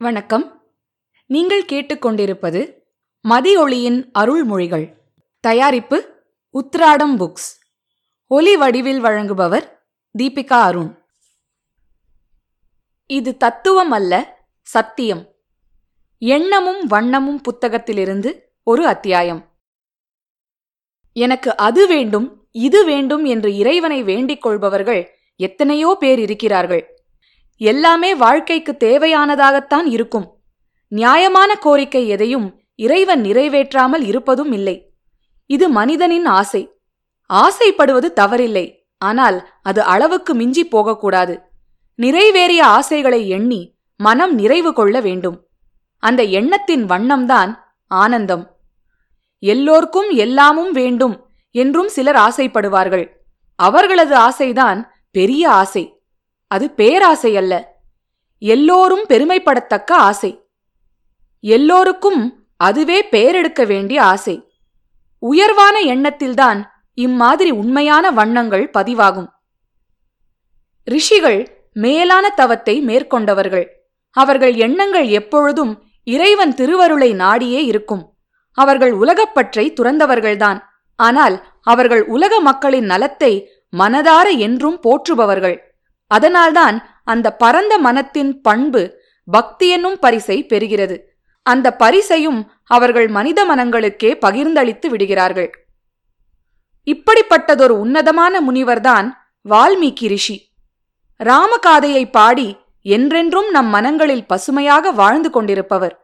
வணக்கம். நீங்கள் கேட்டுக்கொண்டிருப்பது மதியொளியின் அருள்மொழிகள். தயாரிப்பு உத்ராடம் புக்ஸ். ஒலி வடிவில் வழங்குபவர் தீபிகா அருண். இது தத்துவம் அல்ல சத்தியம். எண்ணமும் வண்ணமும் புத்தகத்திலிருந்து ஒரு அத்தியாயம். எனக்கு அது வேண்டும் இது வேண்டும் என்று இறைவனை வேண்டிக் கொள்பவர்கள் எத்தனையோ பேர் இருக்கிறார்கள். எல்லாமே வாழ்க்கைக்கு தேவையானதாகத்தான் இருக்கும். நியாயமான கோரிக்கை எதையும் இறைவன் நிறைவேற்றாமல் இருப்பதும் இல்லை. இது மனிதனின் ஆசை. ஆசைப்படுவது தவறில்லை. ஆனால் அது அளவுக்கு மிஞ்சி போகக்கூடாது. நிறைவேறிய ஆசைகளை எண்ணி மனம் நிறைவு கொள்ள வேண்டும். அந்த எண்ணத்தின் வண்ணம்தான் ஆனந்தம். எல்லோர்க்கும் எல்லாமும் வேண்டும் என்றும் சிலர் ஆசைப்படுவார்கள். அவர்களது ஆசைதான் பெரிய ஆசை. அது பேராசை அல்ல. எல்லோரும் பெருமைப்படத்தக்க ஆசை. எல்லோருக்கும் அதுவே பெயரெடுக்க வேண்டிய ஆசை. உயர்வான எண்ணத்தில்தான் இம்மாதிரி உண்மையான வண்ணங்கள் பதிவாகும். ரிஷிகள் மேலான தவத்தை மேற்கொண்டவர்கள். அவர்கள் எண்ணங்கள் எப்பொழுதும் இறைவன் திருவருளை நாடியே இருக்கும். அவர்கள் உலகப்பற்றை துறந்தவர்கள்தான். ஆனால் அவர்கள் உலக மக்களின் நலத்தை மனதார என்றும் போற்றுபவர்கள். அதனால்தான் அந்த பரந்த மனத்தின் பண்பு பக்தி என்னும் பரிசை பெறுகிறது. அந்த பரிசையும் அவர்கள் மனித மனங்களுக்கே பகிர்ந்தளித்து விடுகிறார்கள். இப்படிப்பட்டதொரு உன்னதமான முனிவர்தான் வால்மீகி ரிஷி. ராமகாதையை பாடி என்றென்றும் நம் மனங்களில் பசுமையாக வாழ்ந்து கொண்டிருப்பவர்.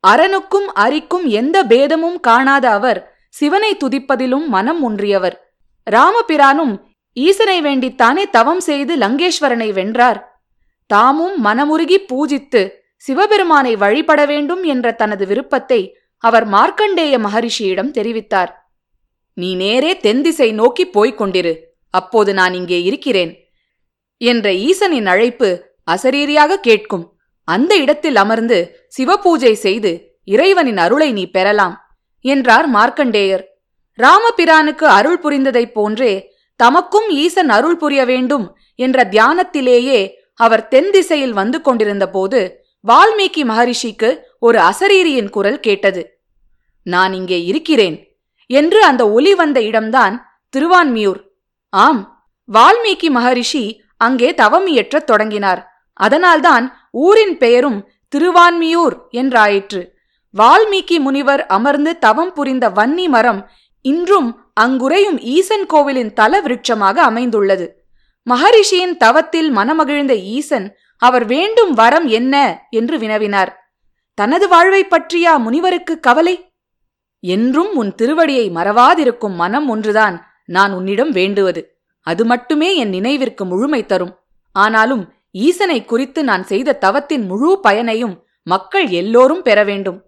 அரனுக்கும் அரிக்கும் எந்த பேதமும் காணாத அவர் சிவனை துதிப்பதிலும் மனம் ஒன்றியவர். ராமபிரானும் ஈசனை வேண்டித்தானே தவம் செய்து லங்கேஸ்வரனை வென்றார். தாமும் மனமுருகி பூஜித்து சிவபெருமானை வழிபட வேண்டும் என்ற தனது விருப்பத்தை அவர் மார்க்கண்டேய மகரிஷியிடம் தெரிவித்தார். நீ நேரே தென்திசை நோக்கி போய்க் கொண்டிரு. அப்போது நான் இங்கே இருக்கிறேன். என்ற ஈசனின் அழைப்பு அசரீரியாக கேட்கும். அந்த இடத்தில் அமர்ந்து சிவபூஜை செய்து இறைவனின் அருளை நீ பெறலாம் என்றார் மார்க்கண்டேயர். ராமபிரானுக்கு அருள் புரிந்ததைப் போன்றே தமக்கும் ஈசன் அருள் புரிய வேண்டும் என்ற தியானத்திலேயே அவர் தென் திசையில் வந்து கொண்டிருந்த போது வால்மீகி மகரிஷிக்கு ஒரு அசரீரியின் குரல் கேட்டது. நான் இங்கே இருக்கிறேன் என்று அந்த ஒலி வந்த இடம்தான் திருவான்மியூர். ஆம். வால்மீகி மகரிஷி அங்கே தவம் இயற்றத் தொடங்கினார். அதனால்தான் ஊரின் பெயரும் திருவான்மியூர் என்றாயிற்று. வால்மீகி முனிவர் அமர்ந்து தவம் புரிந்த வன்னி மரம் இன்றும் அங்குறையும் ஈசன் கோவிலின் தல விருட்சமாக அமைந்துள்ளது. மகரிஷியின் தவத்தில் மனமகிழ்ந்த ஈசன் அவர் வேண்டும் வரம் என்ன என்று வினவினார். தனது வாழ்வை பற்றியா முனிவருக்கு கவலை? என்றும் உன் திருவடியை மறவாதிருக்கும் மனம் ஒன்றுதான் நான் உன்னிடம் வேண்டுவது. அது மட்டுமே என் நினைவிற்கு முழுமை தரும். ஆனாலும் ஈசனை குறித்து நான் செய்த தவத்தின் முழு பயனையும் மக்கள் எல்லோரும் பெற வேண்டும்.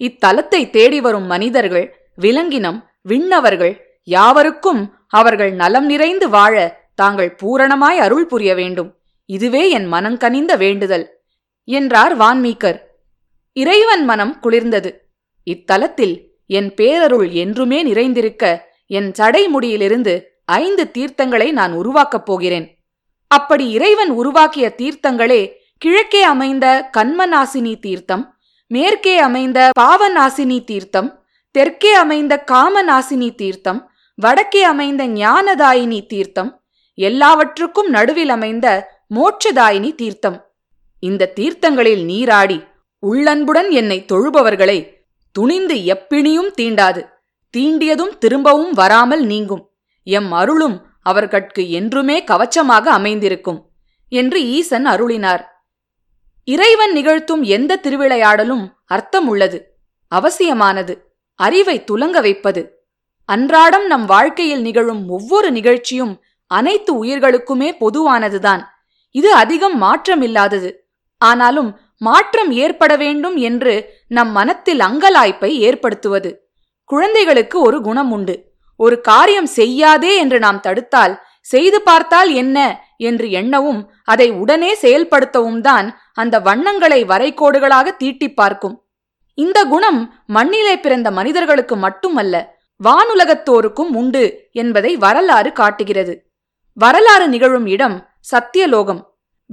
இத்தலத்தை தேடி வரும் மனிதர்கள் விலங்கினம் விண்ணவர்கள் யாவருக்கும் அவர்கள் நலம் நிறைந்து வாழ தாங்கள் பூரணமாய் அருள் புரிய வேண்டும். இதுவே என் மனங்கனிந்த வேண்டுதல் என்றார் வான்மீகர் இறைவன் மனம் குளிர்ந்தது. இத்தலத்தில் என் பேரருள் என்றுமே நிறைந்திருக்க என் சடைமுடியிலிருந்து ஐந்து தீர்த்தங்களை நான் உருவாக்கப் போகிறேன். அப்படி இறைவன் உருவாக்கிய தீர்த்தங்களே கிழக்கே அமைந்த கண்மநாசினி தீர்த்தம் மேற்கே அமைந்த பாவநாசினி தீர்த்தம் தெற்கே அமைந்த காமநாசினி தீர்த்தம் வடக்கே அமைந்த ஞானதாயினி தீர்த்தம் எல்லாவற்றுக்கும் நடுவில் அமைந்த மோட்சதாயினி தீர்த்தம். இந்த தீர்த்தங்களில் நீராடி உள்ளன்புடன் என்னை தொழுபவர்களை துணிந்து எப்பிணியும் தீண்டாது தீண்டியதும் திரும்பவும் வராமல் நீங்கும். எம் அருளும் அவர்கட்கு என்றுமே கவச்சமாக அமைந்திருக்கும் என்று ஈசன் அருளினார். இறைவன் நிகழ்த்தும் எந்த திருவிளையாடலும் அர்த்தம் உள்ளது அவசியமானது. அறிவை துலங்க வைப்பது. அன்றாடம் நம் வாழ்க்கையில் நிகழும் ஒவ்வொரு நிகழ்ச்சியும் அனைத்து உயிர்களுக்குமே பொதுவானதுதான். இது அதிகம் மாற்றமில்லாதது. ஆனாலும் மாற்றம் ஏற்பட வேண்டும் என்று நம் மனத்தில் அங்கலாய்ப்பை ஏற்படுத்துவது. குழந்தைகளுக்கு ஒரு குணம் உண்டு. ஒரு காரியம் செய்யாதே என்று நாம் தடுத்தால் செய்து பார்த்தால் என்ன என்று எண்ணவும் அதை உடனே செயல்படுத்தவும் தான் அந்த வண்ணங்களை வரைகோடுகளாக தீட்டிப் பார்க்கும். இந்த குணம் மண்ணிலே பிறந்த மனிதர்களுக்கு மட்டுமல்ல வானுலகத்தோருக்கும் உண்டு என்பதை வரலாறு காட்டுகிறது. வரலாறு நிகழும் இடம் சத்தியலோகம்.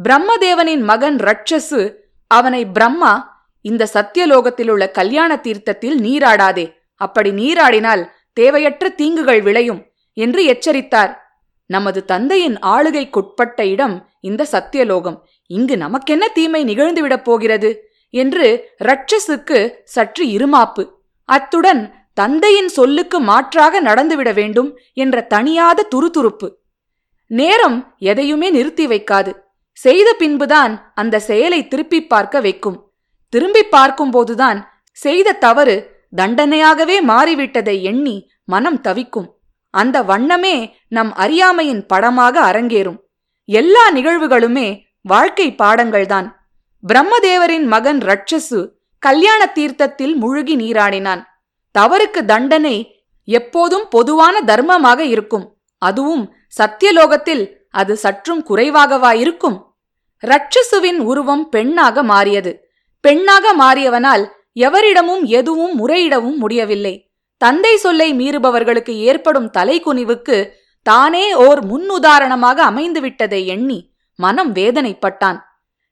பிரம்மதேவனின் மகன் ரட்சசு அவனை பிரம்மா இந்த சத்தியலோகத்திலுள்ள கல்யாண தீர்த்தத்தில் நீராடாதே அப்படி நீராடினால் தேவையற்ற தீங்குகள் விளையும் என்று எச்சரித்தார். நமது தந்தையின் ஆளுகைக்குட்பட்ட இடம் இந்த சத்தியலோகம். இங்கு நமக்கென்ன தீமை நிகழ்ந்துவிடப் போகிறது? என்று ரட்சசுக்கு சற்று இருமாப்பு. அத்துடன் தந்தையின் சொல்லுக்கு மாற்றாக நடந்துவிட வேண்டும் என்ற தனியாத துருதுருப்பு. நேரம் எதையுமே நிறுத்தி வைக்காது. செய்த பின்புதான் அந்த செயலை திருப்பி பார்க்க வைக்கும். திரும்பி பார்க்கும்போதுதான் செய்த தவறு தண்டனையாகவே மாறிவிட்டதை எண்ணி மனம் தவிக்கும். அந்த வண்ணமே நம் அறியாமையின் படமாக அரங்கேறும். எல்லா நிகழ்வுகளுமே வாழ்க்கை பாடங்கள்தான். பிரம்மதேவரின் மகன் ரட்சசு கல்யாண தீர்த்தத்தில் முழுகி நீராடினான். தவறுக்கு தண்டனை எப்போதும் பொதுவான தர்மமாக இருக்கும். அதுவும் சத்தியலோகத்தில் அது சற்றும் குறைவாகவா இருக்கும்? ரட்சசுவின் உருவம் பெண்ணாக மாறியது. பெண்ணாக மாறியவனால் எவரிடமும் எதுவும் முறையிடவும் முடியவில்லை. தந்தை சொல்லை மீறுபவர்களுக்கு ஏற்படும் தலைக்குனிவுக்கு தானே ஓர் முன்னுதாரணமாக அமைந்துவிட்டதை எண்ணி மனம் வேதனைப்பட்டான்.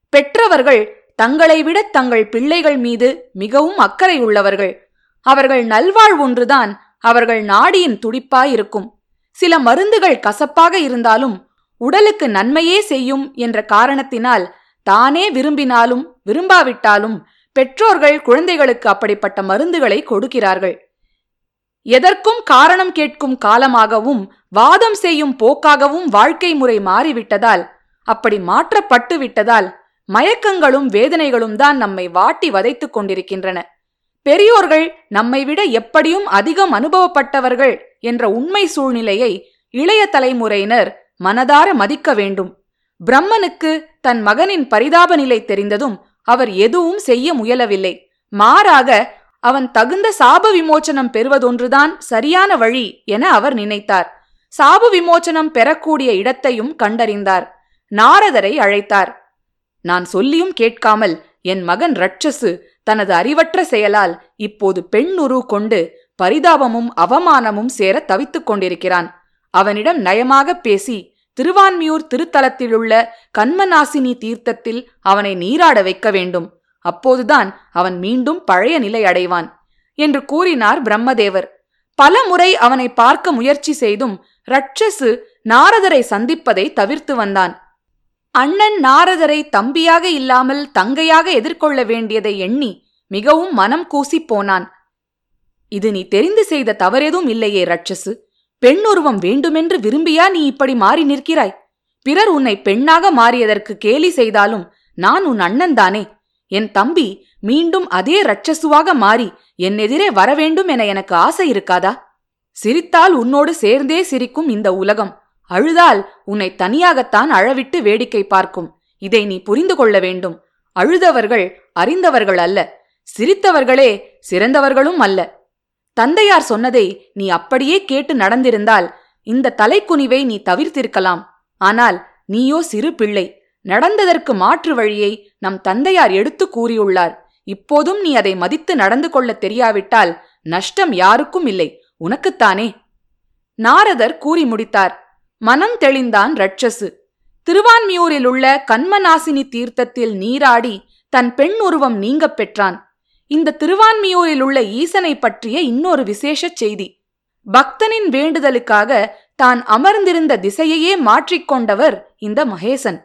பெற்றவர்கள் தங்களை விட தங்கள் பிள்ளைகள் மீது மிகவும் அக்கறை உள்ளவர்கள் அவர்கள் நல்வாழ்வொன்றுதான் அவர்கள் நாடியின் துடிப்பாயிருக்கும். சில மருந்துகள் கசப்பாக இருந்தாலும் உடலுக்கு நன்மையே செய்யும் என்ற காரணத்தினால் தானே விரும்பினாலும் விரும்பாவிட்டாலும் பெற்றோர்கள் குழந்தைகளுக்கு அப்படிப்பட்ட மருந்துகளை கொடுக்கிறார்கள். எதற்கும் காரணம் கேட்கும் காலமாகவும் வாதம் செய்யும் போக்காகவும் வாழ்க்கை முறை மாறிவிட்டதால் அப்படி மாற்றப்பட்டு விட்டதால் மயக்கங்களும் வேதனைகளும் தான் நம்மை வாட்டி வதைத்துக் கொண்டிருக்கின்றன. பெரியோர்கள் நம்மை விட எப்படியும் அதிகம் அனுபவப்பட்டவர்கள் என்ற உண்மை சூழ்நிலையை இளைய தலைமுறையினர் மனதார மதிக்க வேண்டும். பிரம்மனுக்கு தன் மகனின் பரிதாப நிலை தெரிந்ததும் அவர் எதுவும் செய்ய முயலவில்லை. மாறாக அவன் தகுந்த சாப விமோச்சனம் பெறுவதொன்றுதான் சரியான வழி என அவர் நினைத்தார். சாப விமோச்சனம் பெறக்கூடிய இடத்தையும் கண்டறிந்தார். நாரதரை அழைத்தார். நான் சொல்லியும் கேட்காமல் என் மகன் ரட்சசு தனது அறிவற்ற செயலால் இப்போது பெண்ணுரு கொண்டு பரிதாபமும் அவமானமும் சேர தவித்துக் கொண்டிருக்கிறான். அவனிடம் நயமாக பேசி திருவான்மியூர் திருத்தலத்திலுள்ள கண்மநாசினி தீர்த்தத்தில் அவனை நீராட வைக்க வேண்டும். அப்போதுதான் அவன் மீண்டும் பழைய நிலை அடைவான் என்று கூறினார் பிரம்மதேவர். பல முறை அவனை பார்க்க முயற்சி செய்தும் ரட்சசு நாரதரை சந்திப்பதை தவிர்த்து வந்தான். அண்ணன் நாரதரை தம்பியாக இல்லாமல் தங்கையாக எதிர்கொள்ள வேண்டியதை எண்ணி மிகவும் மனம் கூசிப் போனான். இது நீ தெரிந்து செய்த தவறேதும் இல்லையே ரட்சசு. பெண்ணுருவம் வேண்டுமென்று விரும்பியா நீ இப்படி மாறி நிற்கிறாய்? பிறர் உன்னை பெண்ணாக மாறியதற்கு கேலி செய்தாலும் நான் உன் அண்ணன்தானே என் தம்பி மீண்டும் அதே ரட்சசுவாக மாறி என் எதிரே வரவேண்டும் என எனக்கு ஆசை இருக்காதா? சிரித்தால் உன்னோடு சேர்ந்தே சிரிக்கும் இந்த உலகம். அழுதால் உன்னை தனியாகத்தான் அழவிட்டு வேடிக்கை பார்க்கும். இதை நீ புரிந்து கொள்ள வேண்டும். அழுதவர்கள் அறிந்தவர்கள் அல்ல. சிரித்தவர்களே சிறந்தவர்களும் அல்ல. தந்தையார் சொன்னதை நீ அப்படியே கேட்டு நடந்திருந்தால் இந்த தலைக்குனிவை நீ தவிர்த்திருக்கலாம். ஆனால் நீயோ சிறு பிள்ளை. நடந்ததற்கு மாற்று வழியை நம் தந்தையார் எடுத்து கூறியுள்ளார். இப்போதும் நீ அதை மதித்து நடந்து கொள்ளத் தெரியாவிட்டால் நஷ்டம் யாருக்கும் இல்லை. உனக்குத்தானே? நாரதர் கூறி முடித்தார். மனம் தெளிந்தான் ரட்சசு திருவான்மியூரில் உள்ள கண்மநாசினி தீர்த்தத்தில் நீராடி தன் பெண் உருவம் நீங்கப் பெற்றான். இந்த திருவான்மியூரில் உள்ள ஈசனை பற்றிய இன்னொரு விசேஷ செய்தி. பக்தனின் வேண்டுதலுக்காக தான் அமர்ந்திருந்த திசையையே மாற்றிக்கொண்டவர் இந்த மகேசன்.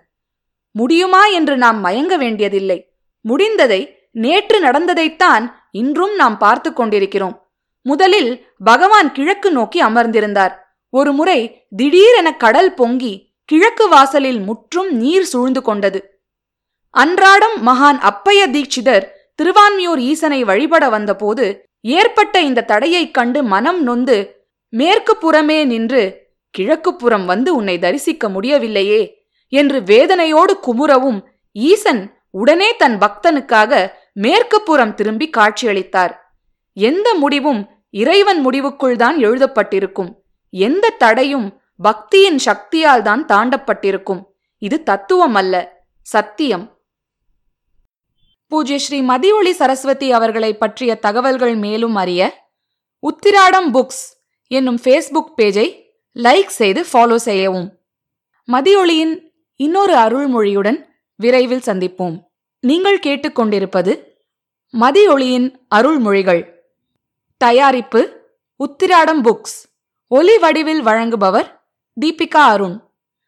முடியுமா என்று நாம் மயங்க வேண்டியதில்லை. முடிந்ததை நேற்று நடந்ததைத்தான் இன்றும் நாம் பார்த்து கொண்டிருக்கிறோம். முதலில் பகவான் கிழக்கு நோக்கி அமர்ந்திருந்தார். ஒரு முறை திடீரென கடல் பொங்கி கிழக்கு வாசலில் முற்றும் நீர் சூழ்ந்து கொண்டது. அன்றாடம் மகான் அப்பைய தீட்சிதர் திருவான்மியூர் ஈசனை வழிபட வந்தபோது ஏற்பட்ட இந்த தடையைக் கண்டு மனம் நொந்து மேற்கு புறமே நின்று கிழக்கு புறம் வந்து உன்னை தரிசிக்க முடியவில்லையே என்று வேதனையோடு குமுறவும் ஈசன் உடனே தன் பக்தனுக்காக மேற்கு புறம் திரும்பி காட்சியளித்தார். எந்த முடிவும் இறைவன் முடிவுக்குள் தான் எழுதப்பட்டிருக்கும். எந்த தடையும் பக்தியின் சக்தியால் தான் தாண்டப்பட்டிருக்கும். இது தத்துவம் அல்ல சத்தியம். பூஜ்ய ஸ்ரீ மதியொளி சரஸ்வதி அவர்களை பற்றிய தகவல்கள் மேலும் அறிய உத்திராடம் புக்ஸ் என்னும் ஃபேஸ்புக் பேஜை லைக் செய்து ஃபாலோ செய்யவும். மதியொளியின் இன்னொரு அருள்மொழியுடன் விரைவில் சந்திப்போம். நீங்கள் கேட்டுக்கொண்டிருப்பது மதியொளியின் அருள்மொழிகள். தயாரிப்பு உத்திராடம் புக்ஸ். ஒலி வடிவில் வழங்குபவர் தீபிகா அருண்.